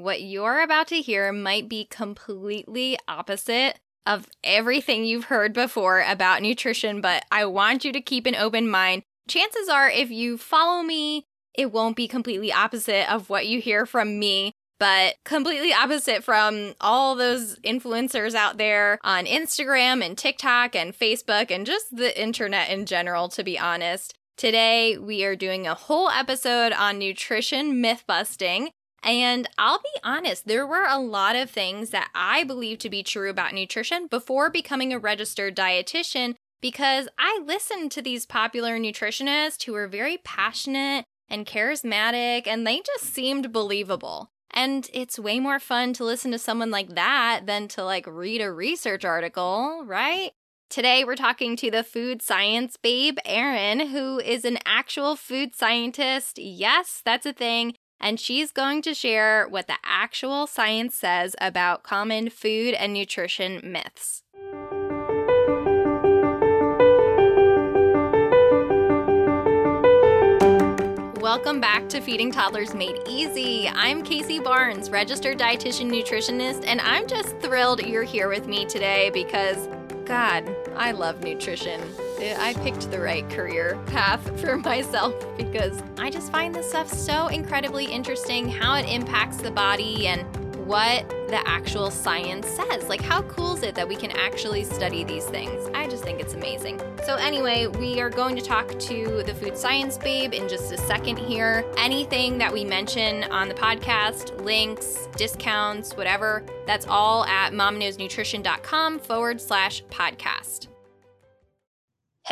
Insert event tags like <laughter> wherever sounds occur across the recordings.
what you're about to hear might be completely opposite of everything you've heard before about nutrition, but I want you to keep an open mind. Chances are, if you follow me, it won't be completely opposite of what you hear from me, but completely opposite from all those influencers out there on Instagram and TikTok and Facebook and just the internet in general, to be honest. Today, we are doing a whole episode on nutrition myth busting. And I'll be honest, there were a lot of things that I believed to be true about nutrition before becoming a registered dietitian because I listened to these popular nutritionists who were very passionate and charismatic and they just seemed believable. And it's way more fun to listen to someone like that than to like read a research article, right? Today, we're talking to the food science babe, Erin, who is an actual food scientist. Yes, that's a thing. And she's going to share what the actual science says about common food and nutrition myths. Welcome back to Feeding Toddlers Made Easy. I'm Casey Barnes, registered dietitian nutritionist, and I'm just thrilled you're here with me today because, God, I love nutrition. I picked the right career path for myself because I just find this stuff so incredibly interesting how it impacts the body and what the actual science says. Like, how cool is it that we can actually study these things? I just think it's amazing. So, anyway, we are going to talk to the food science babe in just a second here. Anything that we mention on the podcast, links, discounts, whatever, that's all at momknowsnutrition.com forward slash podcast.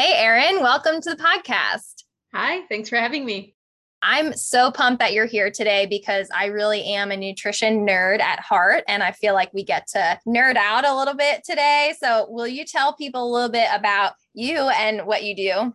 Hey, Erin, welcome to the podcast. Hi, thanks for having me. I'm so pumped that you're here today because I really am a nutrition nerd at heart. And I feel like we get to nerd out a little bit today. So, will you tell people a little bit about you and what you do?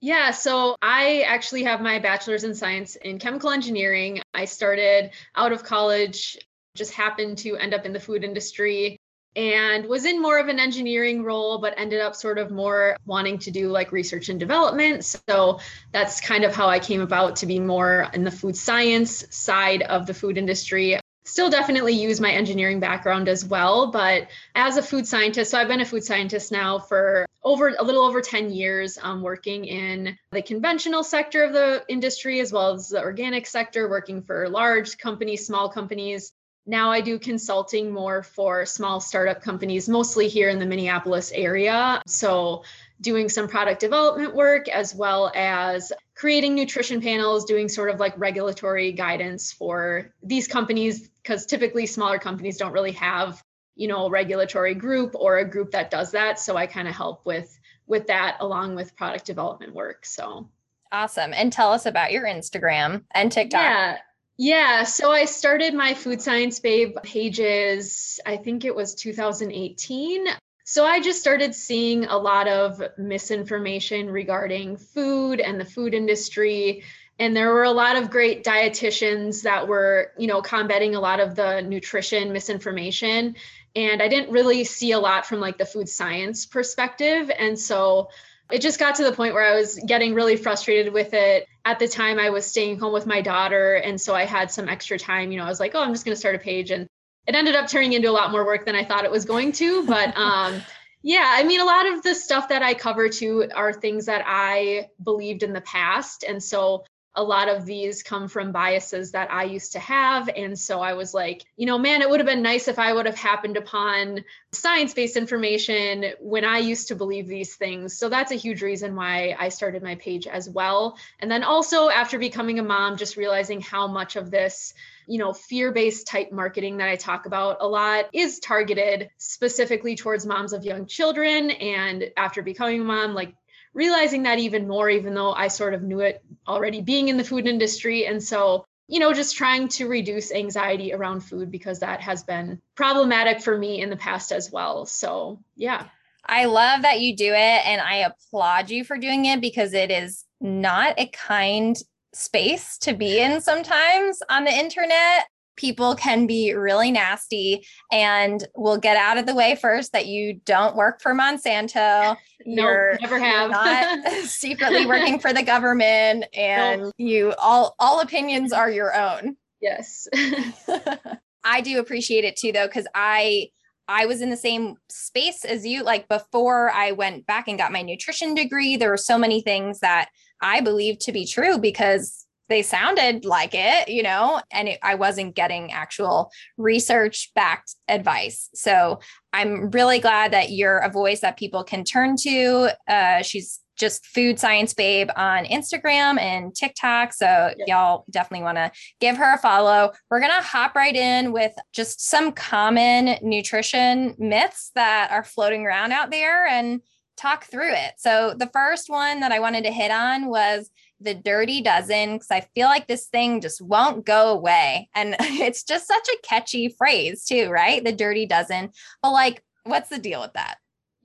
Yeah, so I actually have my bachelor's in science in chemical engineering. I started out of college, just happened to end up in the food industry and was in more of an engineering role, but ended up sort of more wanting to do like research and development. So that's kind of how I came about to be more in the food science side of the food industry. Still definitely use my engineering background as well, but as a food scientist, so I've been a food scientist now for over a little over 10 years, um, working in the conventional sector of the industry as well as the organic sector, working for large companies, small companies now I do consulting more for small startup companies, mostly here in the Minneapolis area. So, doing some product development work as well as creating nutrition panels, doing sort of like regulatory guidance for these companies, because typically smaller companies don't really have, you know, a regulatory group or a group that does that. So I kind of help with with that along with product development work. So awesome. And tell us about your Instagram and TikTok. Yeah. Yeah, so I started my Food Science Babe pages, I think it was 2018. So I just started seeing a lot of misinformation regarding food and the food industry. And there were a lot of great dietitians that were, you know, combating a lot of the nutrition misinformation. And I didn't really see a lot from like the food science perspective. And so it just got to the point where I was getting really frustrated with it. At the time, I was staying home with my daughter. And so I had some extra time. You know, I was like, oh, I'm just going to start a page. And it ended up turning into a lot more work than I thought it was going to. But <laughs> um, yeah, I mean, a lot of the stuff that I cover too are things that I believed in the past. And so a lot of these come from biases that I used to have. And so I was like, you know, man, it would have been nice if I would have happened upon science based information when I used to believe these things. So that's a huge reason why I started my page as well. And then also after becoming a mom, just realizing how much of this you know, fear based type marketing that I talk about a lot is targeted specifically towards moms of young children. And after becoming a mom, like realizing that even more, even though I sort of knew it already being in the food industry. And so, you know, just trying to reduce anxiety around food because that has been problematic for me in the past as well. So, yeah. I love that you do it and I applaud you for doing it because it is not a kind space to be in sometimes on the internet people can be really nasty and we'll get out of the way first that you don't work for Monsanto. You're nope, never have not <laughs> secretly working for the government and you all all opinions are your own. Yes. <laughs> I do appreciate it too, though, because I I was in the same space as you. Like before I went back and got my nutrition degree, there were so many things that I believed to be true because they sounded like it, you know, and it, I wasn't getting actual research backed advice. So I'm really glad that you're a voice that people can turn to. Uh, she's just food science babe on Instagram and TikTok. So yeah. y'all definitely want to give her a follow. We're going to hop right in with just some common nutrition myths that are floating around out there and talk through it. So the first one that I wanted to hit on was the dirty dozen because I feel like this thing just won't go away. And <laughs> it's just such a catchy phrase, too, right? The dirty dozen. But like, what's the deal with that?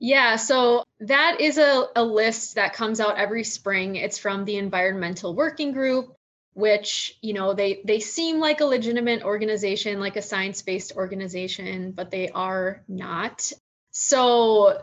Yeah, so that is a, a list that comes out every spring. It's from the Environmental Working Group, which, you know, they they seem like a legitimate organization, like a science-based organization, but they are not. So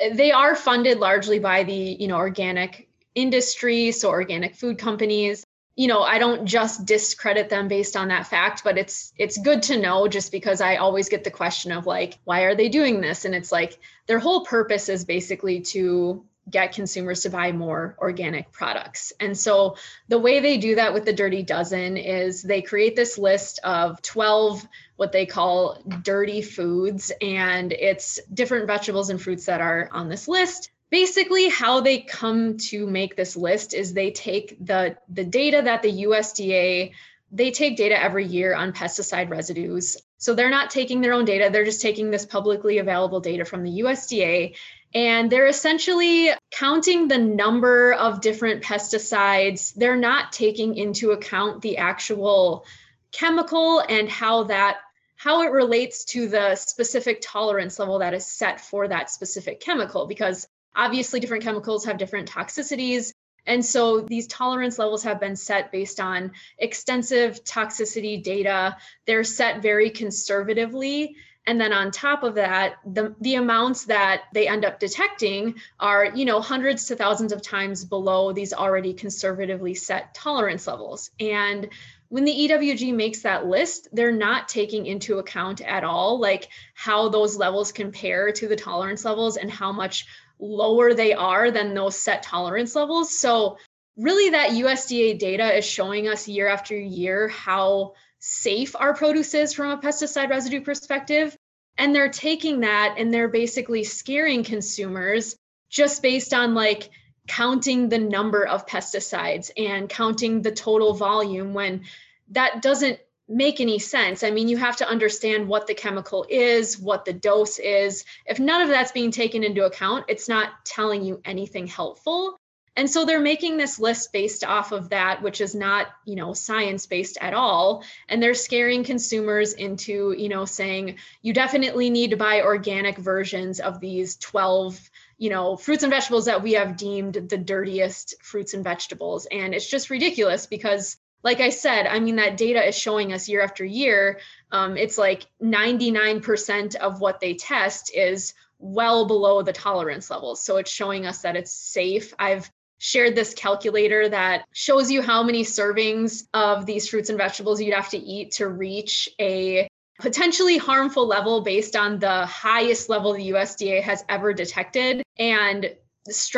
eh, they are funded largely by the, you know, organic industry, so organic food companies. You know i don't just discredit them based on that fact but it's it's good to know just because i always get the question of like why are they doing this? And it's like their whole purpose is basically to get consumers to buy more organic products. And so the way they do that with the Dirty Dozen is they create this list of 12 what they call dirty foods and it's different vegetables and fruits that are on this list basically how they come to make this list is they take the the data that the USDA they take data every year on pesticide residues. So they're not taking their own data, they're just taking this publicly available data from the USDA and they're essentially counting the number of different pesticides. They're not taking into account the actual chemical and how that how it relates to the specific tolerance level that is set for that specific chemical because Obviously, different chemicals have different toxicities. And so these tolerance levels have been set based on extensive toxicity data. They're set very conservatively. And then on top of that, the, the amounts that they end up detecting are, you know, hundreds to thousands of times below these already conservatively set tolerance levels. And when the EWG makes that list, they're not taking into account at all like how those levels compare to the tolerance levels and how much lower they are than those set tolerance levels. So, really, that USDA data is showing us year after year how safe our produce is from a pesticide residue perspective. And they're taking that and they're basically scaring consumers just based on like counting the number of pesticides and counting the total volume when that doesn't make any sense. I mean, you have to understand what the chemical is, what the dose is. If none of that's being taken into account, it's not telling you anything helpful. And so they're making this list based off of that, which is not, you know, science based at all. And they're scaring consumers into, you know, saying you definitely need to buy organic versions of these 12 you know, fruits and vegetables that we have deemed the dirtiest fruits and vegetables. And it's just ridiculous because like I said, I mean, that data is showing us year after year. Um, it's like 99% of what they test is well below the tolerance levels. So it's showing us that it's safe. I've shared this calculator that shows you how many servings of these fruits and vegetables you'd have to eat to reach a potentially harmful level based on the highest level the USDA has ever detected. And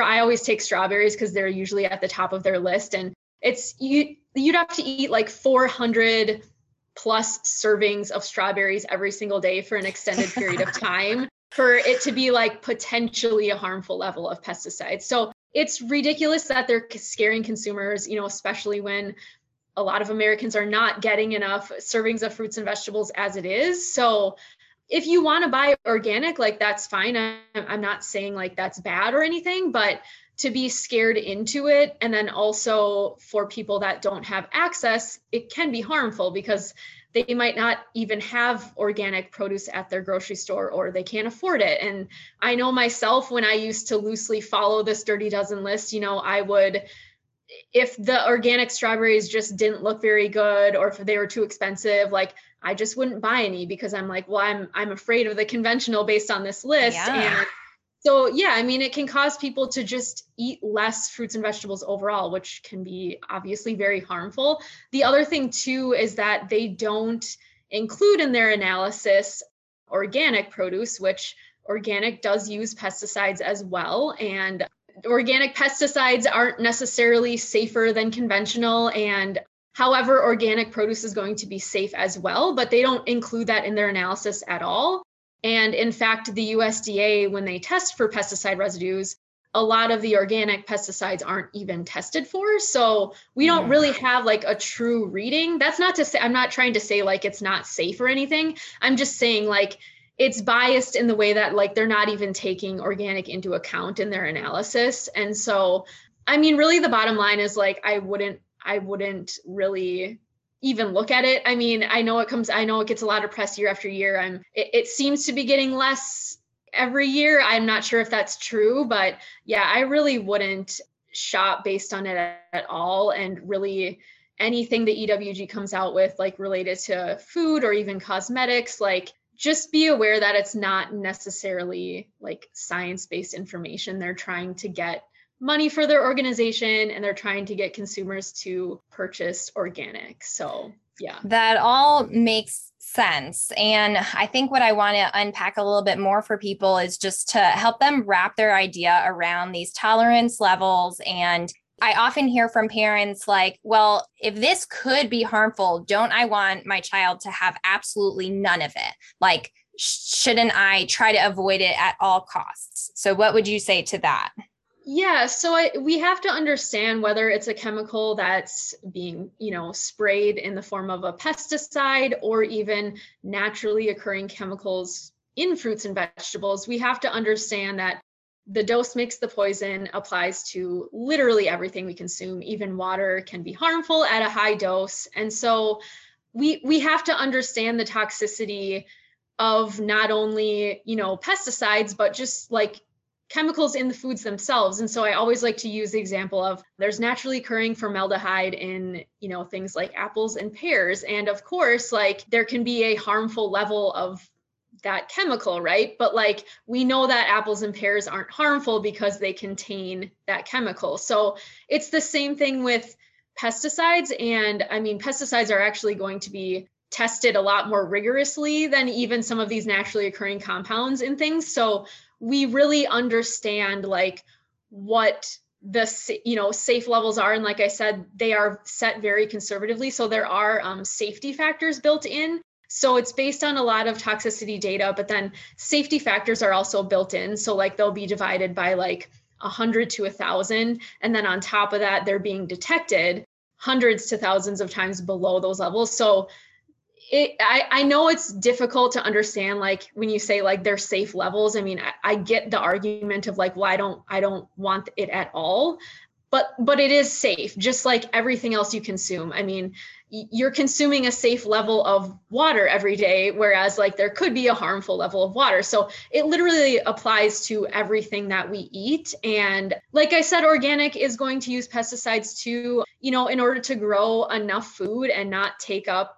I always take strawberries because they're usually at the top of their list. And it's you you'd have to eat like 400 plus servings of strawberries every single day for an extended period of <laughs> time for it to be like potentially a harmful level of pesticides. So it's ridiculous that they're scaring consumers, you know, especially when a lot of Americans are not getting enough servings of fruits and vegetables as it is. So if you want to buy organic, like that's fine. I'm not saying like that's bad or anything, but to be scared into it. And then also for people that don't have access it can be harmful because they might not even have organic produce at their grocery store or they can't afford it. And i know myself when i used to loosely follow this dirty dozen list you know i would if the organic strawberries just didn't look very good or if they were too expensive like i just wouldn't buy any because i'm like well i'm i'm afraid of the conventional based on this list. Yeah. and so yeah i mean it can cause people to just eat less fruits and vegetables overall which can be obviously very harmful the other thing too is that they don't include in their analysis organic produce, which organic does use pesticides as well. And organic pesticides aren't necessarily safer than conventional. And however, organic produce is going to be safe as well, but they don't include that in their analysis at all. And in fact, the USDA, when they test for pesticide residues, a lot of the organic pesticides aren't even tested for. So we don't mm. really have like a true reading. That's not to say, I'm not trying to say like it's not safe or anything. I'm just saying like it's biased in the way that like they're not even taking organic into account in their analysis. And so, I mean, really the bottom line is like, I wouldn't, I wouldn't really even look at it. I mean, I know it comes, I know it gets a lot of press year after year. I'm, it, it seems to be getting less every year. I'm not sure if that's true, but yeah, I really wouldn't shop based on it at all. And really, anything that EWG comes out with, like related to food or even cosmetics, like just be aware that it's not necessarily like science based information. They're trying to get money for their organization and they're trying to get consumers to purchase organic. So, yeah. That all makes sense. And I think what I want to unpack a little bit more for people is just to help them wrap their idea around these tolerance levels. And I often hear from parents like, well, if this could be harmful, don't I want my child to have absolutely none of it? Like, shouldn't I try to avoid it at all costs? So, what would you say to that? Yeah, so I, we have to understand whether it's a chemical that's being, you know, sprayed in the form of a pesticide or even naturally occurring chemicals in fruits and vegetables. We have to understand that the dose makes the poison applies to literally everything we consume. Even water can be harmful at a high dose. And so we we have to understand the toxicity of not only, you know, pesticides, but just like chemicals in the foods themselves. And so i always like to use the example of there's naturally occurring formaldehyde in you know things like apples and pears. And of course like there can be a harmful level of that chemical right? But like we know that apples and pears aren't harmful because they contain that chemical. So it's the same thing with pesticides. And i mean pesticides are actually going to be tested a lot more rigorously than even some of these naturally occurring compounds in things. So we really understand like what the you know safe levels are. And like i said they are set very conservatively. So there are um, safety factors built in. So it's based on a lot of toxicity data but then safety factors are also built in. So like they'll be divided by like 100 to 1000 and then on top of that they're being detected hundreds to thousands of times below those levels. So it, I, I know it's difficult to understand like when you say like they're safe levels. I mean I, I get the argument of like well i don't i don't want it at all. But but it is safe just like everything else you consume. I mean you're consuming a safe level of water every day whereas like there could be a harmful level of water. So it literally applies to everything that we eat. And like i said organic is going to use pesticides too you know in order to grow enough food and not take up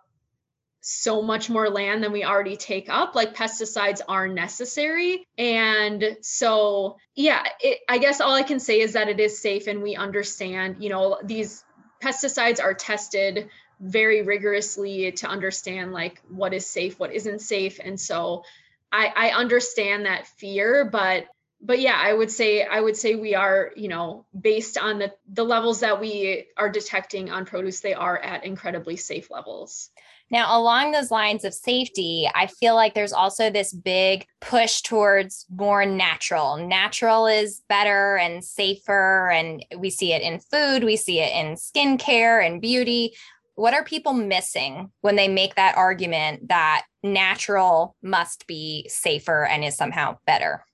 so much more land than we already take up like pesticides are necessary. And so yeah it, i guess all i can say is that it is safe and we understand you know these pesticides are tested very rigorously to understand like what is safe what isn't safe. And so i i understand that fear but but yeah i would say i would say we are you know based on the the levels that we are detecting on produce they are at incredibly safe levels now, along those lines of safety, I feel like there's also this big push towards more natural. Natural is better and safer. And we see it in food, we see it in skincare and beauty. What are people missing when they make that argument that natural must be safer and is somehow better?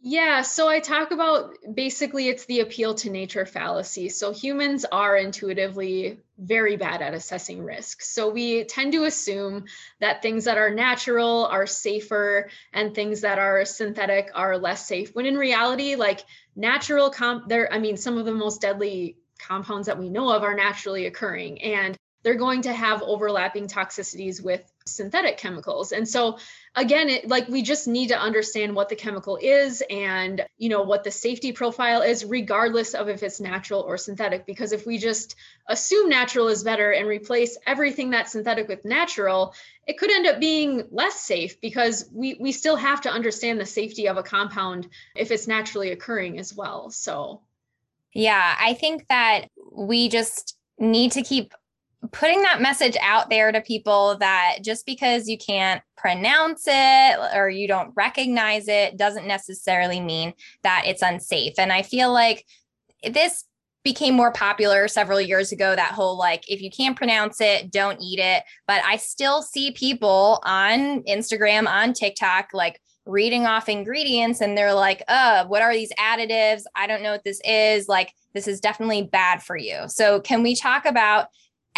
Yeah, so I talk about basically it's the appeal to nature fallacy. So humans are intuitively very bad at assessing risk. So we tend to assume that things that are natural are safer and things that are synthetic are less safe. When in reality, like natural comp there I mean some of the most deadly compounds that we know of are naturally occurring and they're going to have overlapping toxicities with synthetic chemicals. And so again, it, like we just need to understand what the chemical is and, you know, what the safety profile is regardless of if it's natural or synthetic because if we just assume natural is better and replace everything that's synthetic with natural, it could end up being less safe because we we still have to understand the safety of a compound if it's naturally occurring as well. So yeah, I think that we just need to keep putting that message out there to people that just because you can't pronounce it or you don't recognize it doesn't necessarily mean that it's unsafe. And I feel like this became more popular several years ago that whole like if you can't pronounce it don't eat it but i still see people on instagram on tiktok like reading off ingredients and they're like, uh, what are these additives? I don't know what this is. Like, this is definitely bad for you. So, can we talk about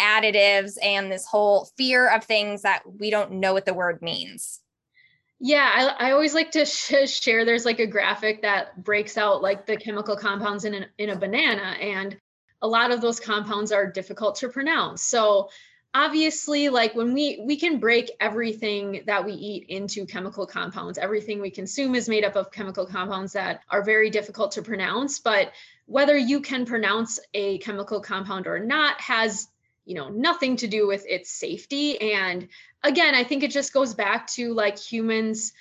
additives and this whole fear of things that we don't know what the word means? Yeah, I, I always like to <laughs> sh- share. There's like a graphic that breaks out like the chemical compounds in, an, in a banana, and a lot of those compounds are difficult to pronounce. So, obviously like when we we can break everything that we eat into chemical compounds everything we consume is made up of chemical compounds that are very difficult to pronounce but whether you can pronounce a chemical compound or not has you know nothing to do with its safety and again i think it just goes back to like humans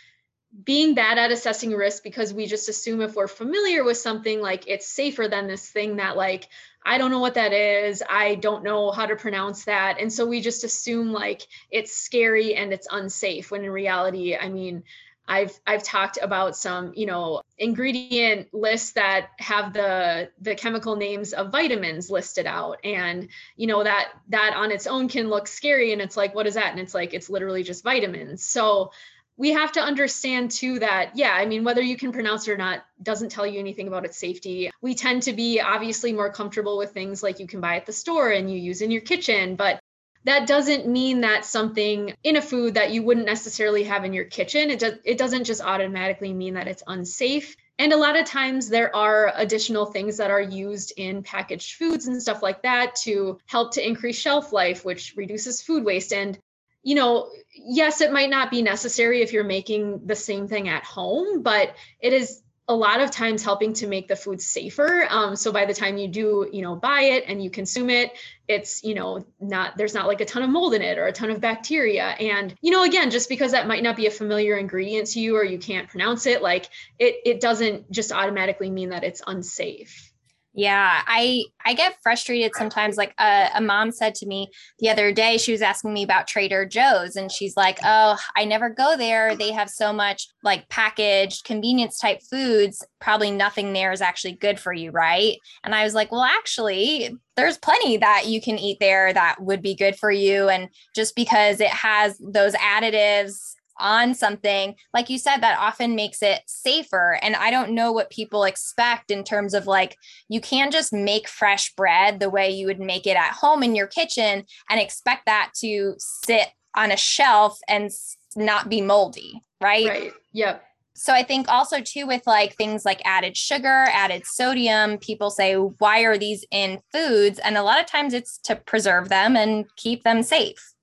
being bad at assessing risk because we just assume if we're familiar with something like it's safer than this thing that like I don't know what that is. I don't know how to pronounce that. And so we just assume like it's scary and it's unsafe when in reality, I mean, I've I've talked about some, you know, ingredient lists that have the the chemical names of vitamins listed out. And you know that that on its own can look scary and it's like what is that? And it's like it's literally just vitamins. So we have to understand too that yeah i mean whether you can pronounce it or not doesn't tell you anything about its safety. We tend to be obviously more comfortable with things like you can buy at the store and you use in your kitchen but that doesn't mean that something in a food that you wouldn't necessarily have in your kitchen it, does, it doesn't just automatically mean that it's unsafe and a lot of times there are additional things that are used in packaged foods and stuff like that to help to increase shelf life, which reduces food waste. And you know, yes, it might not be necessary if you're making the same thing at home, but it is a lot of times helping to make the food safer. Um, so by the time you do, you know, buy it and you consume it, it's, you know, not, there's not like a ton of mold in it or a ton of bacteria. And, you know, again, just because that might not be a familiar ingredient to you or you can't pronounce it, like it, it doesn't just automatically mean that it's unsafe. Yeah, I I get frustrated sometimes. Like a, a, mom said to me the other day, she was asking me about Trader Joe's, and she's like, "Oh, I never go there. They have so much like packaged convenience type foods. Probably nothing there is actually good for you, right?" And I was like, "Well, actually, there's plenty that you can eat there that would be good for you. And just because it has those additives on something, like you said, that often makes it safer. And I don't know what people expect in terms of like, you can't just make fresh bread the way you would make it at home in your kitchen and expect that to sit on a shelf and not be moldy, right? Right. Yep. So I think also too with like things like added sugar, added sodium, people say why are these in foods and a lot of times it's to preserve them and keep them safe.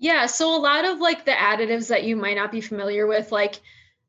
Yeah, so a lot of like the additives that you might not be familiar with, like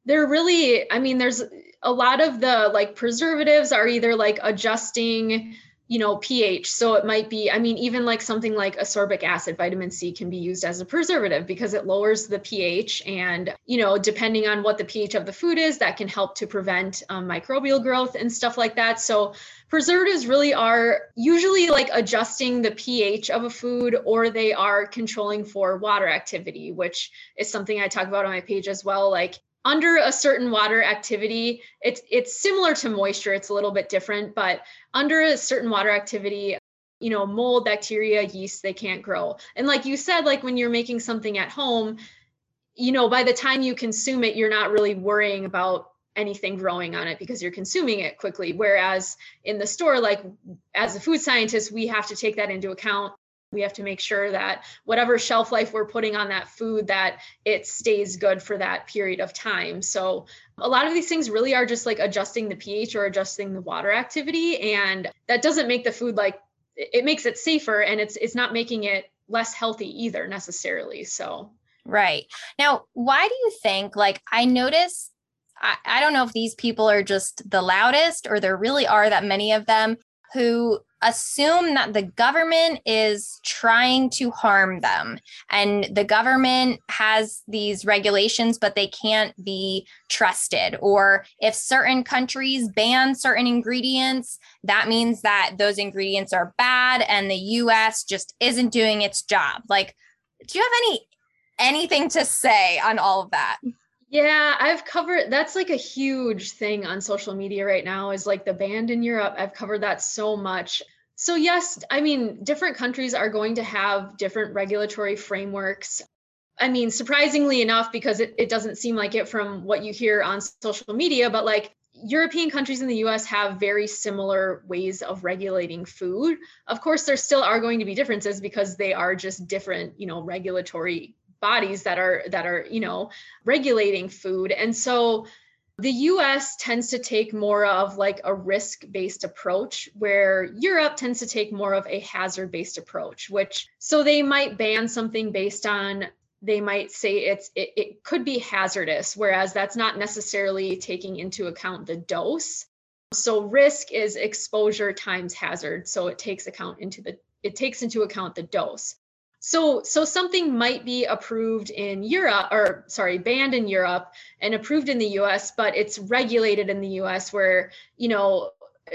they're really, I mean, there's a lot of the like preservatives are either like adjusting, you know, pH. So it might be, I mean, even like something like ascorbic acid, vitamin C can be used as a preservative because it lowers the pH. And, you know, depending on what the pH of the food is, that can help to prevent um, microbial growth and stuff like that. So preservatives really are usually like adjusting the pH of a food or they are controlling for water activity, which is something I talk about on my page as well. Like under a certain water activity, it's it's similar to moisture, it's a little bit different, but under a certain water activity, you know, mold, bacteria, yeast, they can't grow. And like you said, like when you're making something at home, you know, by the time you consume it, you're not really worrying about anything growing on it because you're consuming it quickly. Whereas in the store, like as a food scientist, we have to take that into account. We have to make sure that whatever shelf life we're putting on that food, that it stays good for that period of time. So a lot of these things really are just like adjusting the pH or adjusting the water activity. And that doesn't make the food like it makes it safer and it's it's not making it less healthy either necessarily. So Right. Now, why do you think, like, I notice, I, I don't know if these people are just the loudest or there really are that many of them who assume that the government is trying to harm them. And the government has these regulations but they can't be trusted. Or if certain countries ban certain ingredients that means that those ingredients are bad and the US just isn't doing its job. Like do you have any anything to say on all of that yeah, I've covered that's like a huge thing on social media right now is like the banned in Europe. I've covered that so much. So, yes, I mean, different countries are going to have different regulatory frameworks. I mean, surprisingly enough, because it, it doesn't seem like it from what you hear on social media, but like European countries in the US have very similar ways of regulating food. Of course, there still are going to be differences because they are just different, you know, regulatory bodies that are that are you know regulating food. And so the US tends to take more of like a risk based approach, where Europe tends to take more of a hazard based approach, which so they might ban something based on they might say it's it, it could be hazardous whereas that's not necessarily taking into account the dose. So risk is exposure times hazard. So it takes account into the it takes into account the dose so, so something might be approved in Europe, or sorry, banned in Europe and approved in the US, but it's regulated in the US where, you know,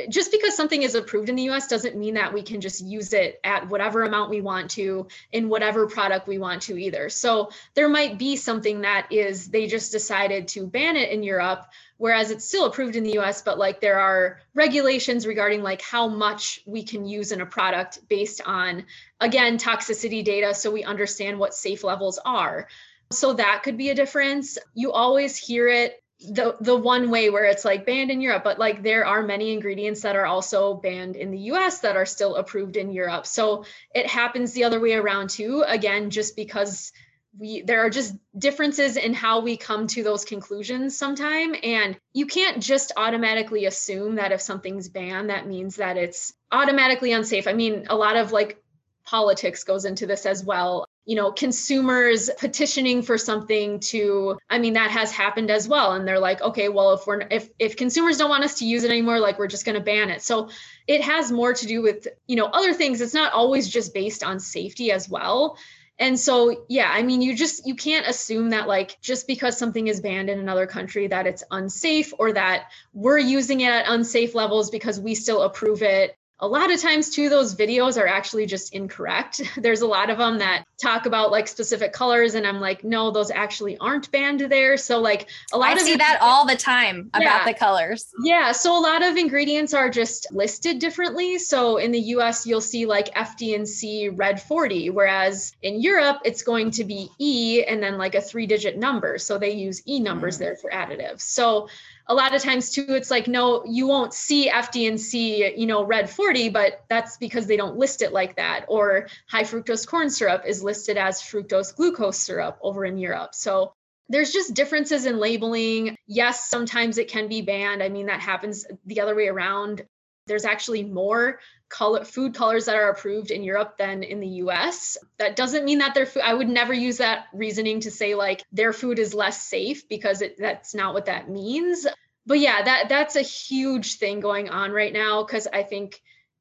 just because something is approved in the US doesn't mean that we can just use it at whatever amount we want to in whatever product we want to either. So there might be something that is they just decided to ban it in Europe whereas it's still approved in the US but like there are regulations regarding like how much we can use in a product based on again toxicity data so we understand what safe levels are. So that could be a difference. You always hear it the the one way where it's like banned in Europe but like there are many ingredients that are also banned in the US that are still approved in Europe. So it happens the other way around too again just because we there are just differences in how we come to those conclusions sometime. And you can't just automatically assume that if something's banned that means that it's automatically unsafe. I mean a lot of like politics goes into this as well. You know consumers petitioning for something to i mean that has happened as well. And they're like okay well if we're if if consumers don't want us to use it anymore like we're just going to ban it. So it has more to do with you know other things. It's not always just based on safety as well. And so, yeah, I mean, you just you can't assume that like just because something is banned in another country that it's unsafe or that we're using it at unsafe levels because we still approve it a lot of times too those videos are actually just incorrect. <laughs> There's a lot of them that talk about like specific colors and i'm like no those actually aren't banned there. So like a lot I of see that all the time about yeah, the colors. Yeah so a lot of ingredients are just listed differently. So in the us you'll see like fd&c red 40 whereas in europe it's going to be e and then like a three digit number. So they use e numbers mm. there for additives. So a lot of times too it's like no you won't see fd&c you know red 40 but that's because they don't list it like that. Or high fructose corn syrup is listed as fructose glucose syrup over in europe. So there's just differences in labeling. Yes sometimes it can be banned. I mean that happens the other way around there's actually more color food colors that are approved in Europe than in the US. That doesn't mean that their food I would never use that reasoning to say like their food is less safe because it, that's not what that means. But yeah, that that's a huge thing going on right now cuz I think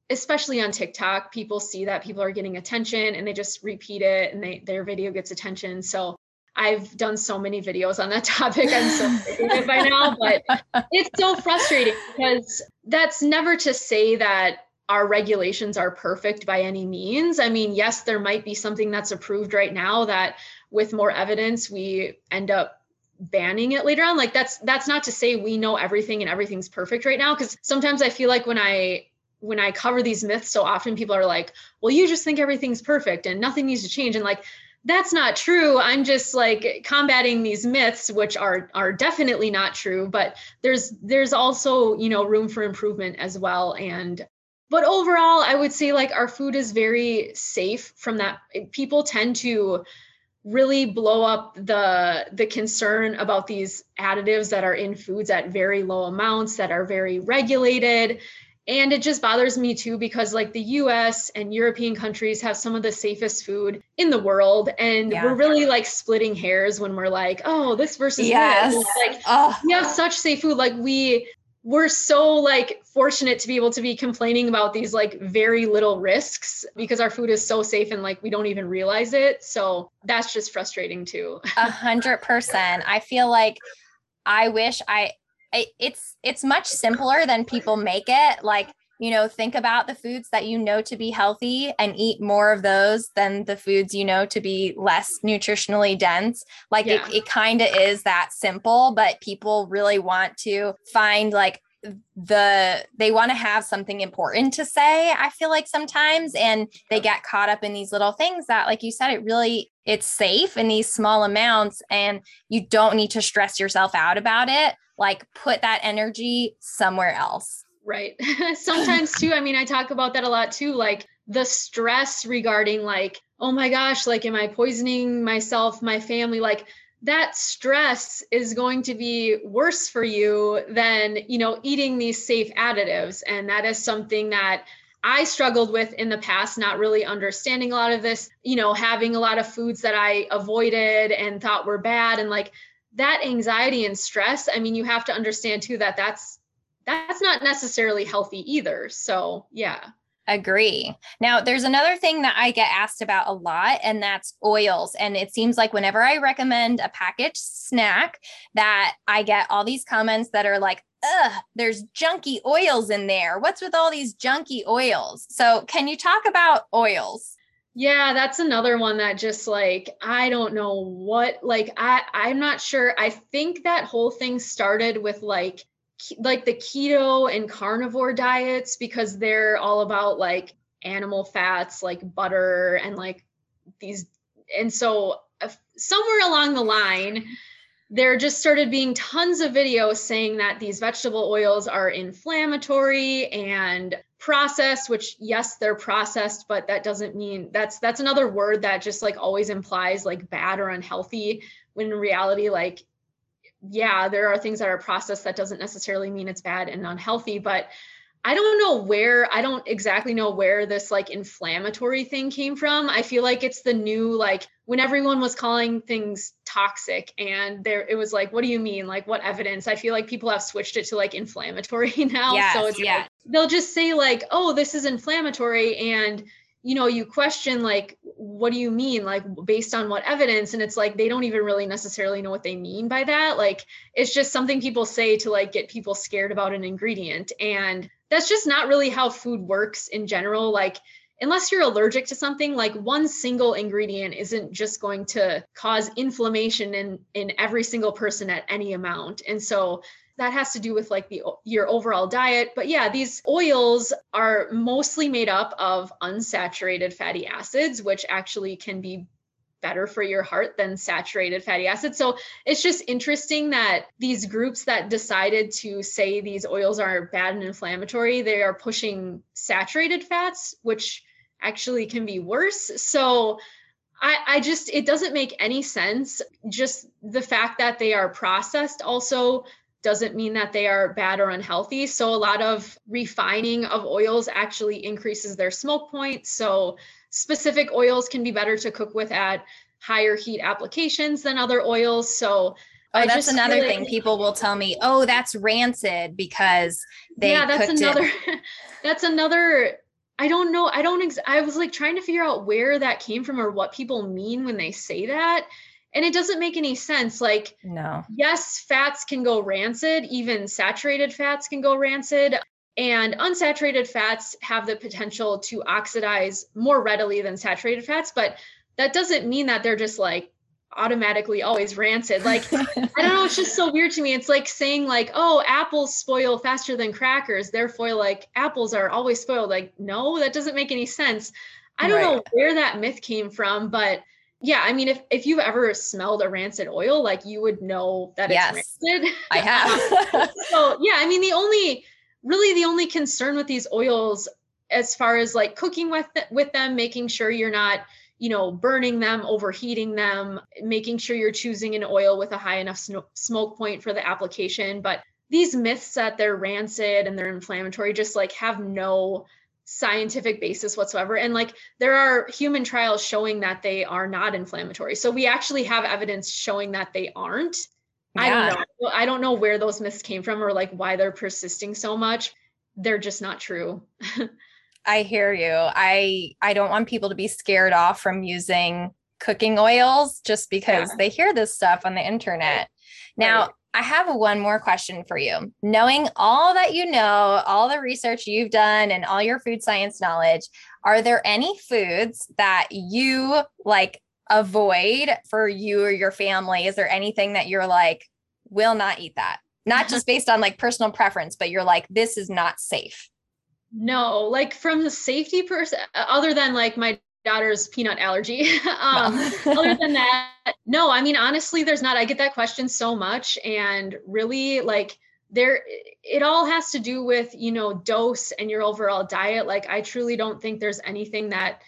especially on TikTok, people see that people are getting attention and they just repeat it and they their video gets attention. So I've done so many videos on that <laughs> topic. I'm so by now, but it's so frustrating because that's never to say that our regulations are perfect by any means. I mean, yes, there might be something that's approved right now that with more evidence we end up banning it later on. Like that's that's not to say we know everything and everything's perfect right now because sometimes I feel like when I when I cover these myths so often people are like, "Well, you just think everything's perfect and nothing needs to change." And like that's not true. I'm just like combating these myths which are are definitely not true, but there's there's also, you know, room for improvement as well. And but overall i would say like our food is very safe from that. People tend to really blow up the the concern about these additives that are in foods at very low amounts that are very regulated And it just bothers me too because like the US and European countries have some of the safest food in the world. And yeah. we're really like splitting hairs when we're like, oh, this versus yes. this. Like oh. we have such safe food. Like we we're so like fortunate to be able to be complaining about these like very little risks because our food is so safe and like we don't even realize it. So that's just frustrating too. <laughs> A hundred percent. I feel like I wish I it's it's much simpler than people make it. Like you know, think about the foods that you know to be healthy and eat more of those than the foods you know to be less nutritionally dense. Like yeah. it, it kind of is that simple, but people really want to find like the they want to have something important to say i feel like sometimes and they get caught up in these little things that like you said it really it's safe in these small amounts and you don't need to stress yourself out about it like put that energy somewhere else Right. <laughs> Sometimes too, I mean, I talk about that a lot too, like the stress regarding like, oh my gosh, like am I poisoning myself, my family? Like that stress is going to be worse for you than, you know, eating these safe additives. And that is something that I struggled with in the past, not really understanding a lot of this, you know, having a lot of foods that I avoided and thought were bad. And like that anxiety and stress, I mean, you have to understand too that that's that's not necessarily healthy either. So, yeah. Agree. Now, there's another thing that I get asked about a lot, and that's oils. And it seems like whenever I recommend a packaged snack, that I get all these comments that are like, ugh, there's junky oils in there. What's with all these junky oils? So, can you talk about oils? Yeah, that's another one that just like I don't know what like I I'm not sure. I think that whole thing started with like like the keto and carnivore diets because they're all about like animal fats like butter and like these and so uh, somewhere along the line there just started being tons of videos saying that these vegetable oils are inflammatory and processed which yes they're processed but that doesn't mean that's that's another word that just like always implies like bad or unhealthy when in reality like yeah, there are things that are processed that doesn't necessarily mean it's bad and unhealthy, but I don't know where, I don't exactly know where this like inflammatory thing came from. I feel like it's the new, like when everyone was calling things toxic and there, it was like, what do you mean? Like what evidence? I feel like people have switched it to like inflammatory <laughs> now. Yes, so it's yeah. Like, they'll just say like, oh, this is inflammatory. And you know you question like what do you mean like based on what evidence and it's like they don't even really necessarily know what they mean by that like it's just something people say to like get people scared about an ingredient and that's just not really how food works in general like unless you're allergic to something like one single ingredient isn't just going to cause inflammation in in every single person at any amount. And so that has to do with like the your overall diet. But yeah these oils are mostly made up of unsaturated fatty acids which actually can be better for your heart than saturated fatty acids so it's just interesting that these groups that decided to say these oils are bad and inflammatory they are pushing saturated fats which actually can be worse so I, I just it doesn't make any sense just the fact that they are processed also doesn't mean that they are bad or unhealthy. So a lot of refining of oils actually increases their smoke point. So specific oils can be better to cook with at higher heat applications than other oils. So Oh, I that's another thing. People will tell me, "Oh, that's rancid because they." Yeah, that's another. <laughs> that's another. I don't know. I don't. Ex- I was like trying to figure out where that came from or what people mean when they say that and it doesn't make any sense like no yes fats can go rancid even saturated fats can go rancid and unsaturated fats have the potential to oxidize more readily than saturated fats but that doesn't mean that they're just like automatically always rancid like <laughs> i don't know it's just so weird to me it's like saying like oh apples spoil faster than crackers therefore like apples are always spoiled like no that doesn't make any sense i don't right. know where that myth came from but yeah, I mean, if if you've ever smelled a rancid oil, like you would know that yes, it's rancid. I have. <laughs> Um, so yeah, I mean, the only really the only concern with these oils, as far as like cooking with with them, making sure you're not you know burning them overheating them making sure you're choosing an oil with a high enough smoke point for the application. But these myths that they're rancid and they're inflammatory just like have no scientific basis whatsoever. And like there are human trials showing that they are not inflammatory. So we actually have evidence showing that they aren't yeah. i don't know i don't know where those myths came from or like why they're persisting so much they're just not true <laughs> i hear you i i don't want people to be scared off from using cooking oils just because yeah. they hear this stuff on the internet now right. I have one more question for you. Knowing all that you know, all the research you've done, and all your food science knowledge, are there any foods that you like avoid for you or your family? Is there anything that you're like, will not eat that? Not <laughs> just based on like personal preference, but you're like, this is not safe. No, like from the safety person, other than like my daughter's peanut allergy. <laughs> um, <laughs> other than that, no, I mean, honestly, there's not. I get that question so much. And really, like, there, it all has to do with, you know, dose and your overall diet. Like, I truly don't think there's anything that,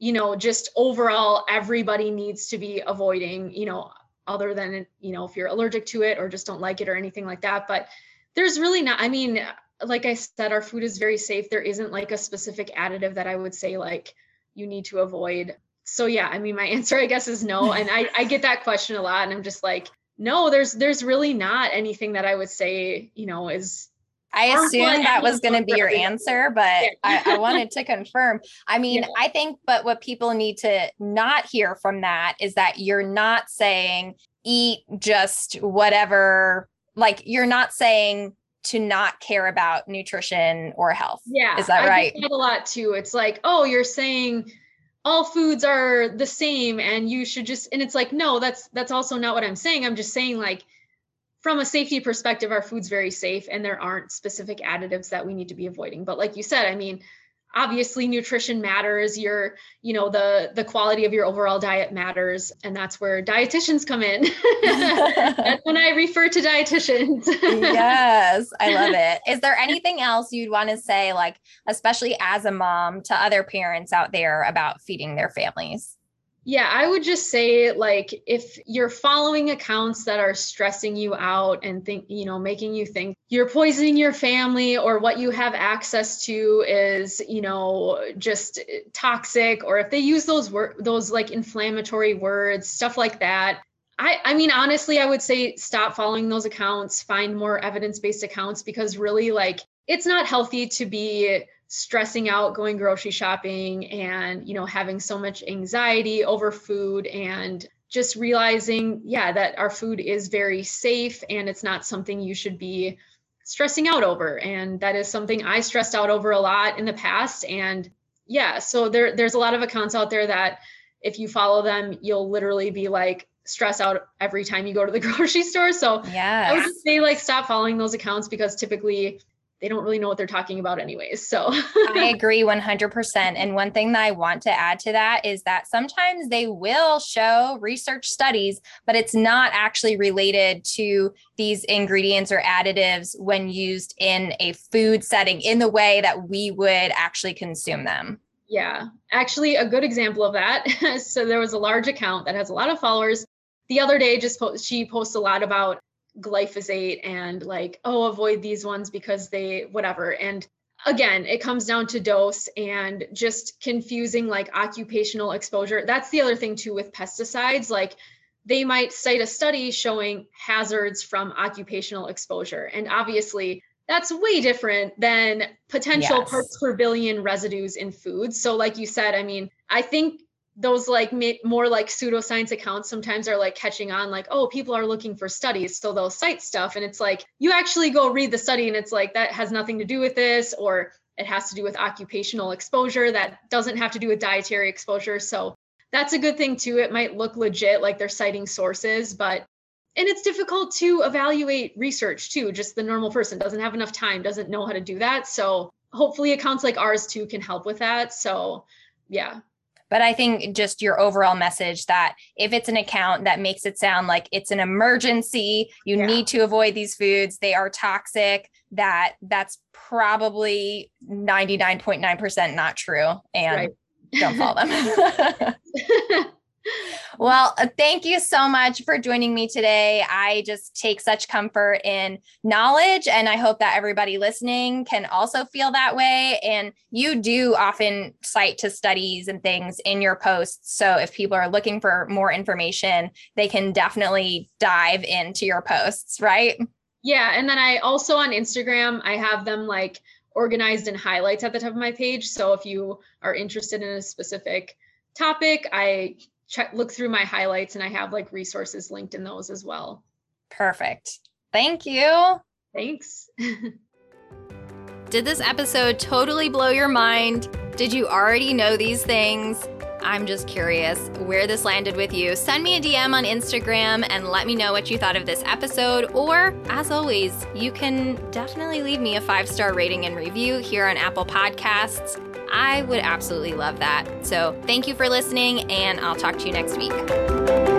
you know, just overall everybody needs to be avoiding, you know, other than, you know, if you're allergic to it or just don't like it or anything like that. But there's really not, I mean, like I said, our food is very safe. There isn't like a specific additive that I would say, like, you need to avoid so yeah i mean my <laughs> answer i guess is no and i i get that question a lot and i'm just like no there's there's really not anything that i would say you know is I assumed that was going to be your answer, but. I, I, wanted to confirm. I <laughs> mean, yeah. I think, but what people need to not hear from that is that you're not saying eat just whatever, like, you're not saying to not care about nutrition or health. Yeah. Is that right? a lot too. It's like, oh, you're saying all foods are the same and you should just and it's like, no, that's that's also not what I'm saying. I'm just saying like from a safety perspective, our food's very safe and there aren't specific additives that we need to be avoiding. But like you said, I mean, obviously nutrition matters your you know the the quality of your overall diet matters and that's where dietitians come in. <laughs> That's when i refer to dietitians. Yes i love it. <laughs> Is there anything else you'd want to say like especially as a mom to other parents out there about feeding their families yeah, I would just say like if you're following accounts that are stressing you out and think, you know, making you think you're poisoning your family or what you have access to is, you know, just toxic or if they use those word those like inflammatory words, stuff like that. I I mean honestly, I would say stop following those accounts, find more evidence-based accounts because really like it's not healthy to be stressing out going grocery shopping and you know having so much anxiety over food and just realizing yeah that our food is very safe and it's not something you should be stressing out over. And that is something i stressed out over a lot in the past. And yeah so there there's a lot of accounts out there that if you follow them you'll literally be like stress out every time you go to the <laughs> grocery store. So yeah i would just say like stop following those accounts because typically they don't really know what they're talking about anyways. So I <laughs> agree 100%. And one thing that I want to add to that is that sometimes they will show research studies, but it's not actually related to these ingredients or additives when used in a food setting in the way that we would actually consume them. Yeah, actually, a good example of that. <laughs> so there was a large account that has a lot of followers. The other day, just po- she posts a lot about glyphosate and like oh avoid these ones because they whatever. And again it comes down to dose and just confusing like occupational exposure. That's the other thing too with pesticides. Like they might cite a study showing hazards from occupational exposure. And obviously that's way different than potential yes. parts per billion residues in foods so like you said i mean i think those like more like pseudoscience accounts sometimes are like catching on like oh people are looking for studies. So they'll cite stuff and it's like you actually go read the study and it's like that has nothing to do with this or it has to do with occupational exposure that doesn't have to do with dietary exposure. So that's a good thing too. It might look legit like they're citing sources but and it's difficult to evaluate research too just the normal person doesn't have enough time doesn't know how to do that. So hopefully accounts like ours too can help with that. So yeah but I think just your overall message that if it's an account that makes it sound like it's an emergency, you yeah. need to avoid these foods, they are toxic, that that's probably 99.9% not true and right. don't follow them. <laughs> <laughs> well, uh, thank you so much for joining me today. I just take such comfort in knowledge, and I hope that everybody listening can also feel that way. And you do often cite to studies and things in your posts. So if people are looking for more information, they can definitely dive into your posts, right? Yeah. And then I also on Instagram, I have them like organized in highlights at the top of my page. So if you are interested in a specific topic, I check look through my highlights and I have like resources linked in those as well. Perfect. Thank you. Thanks. <laughs> Did this episode totally blow your mind? Did you already know these things? I'm just curious where this landed with you. Send me a DM on Instagram and let me know what you thought of this episode. Or, as always, you can definitely leave me a five star rating and review here on Apple Podcasts. I would absolutely love that. So, thank you for listening, and I'll talk to you next week.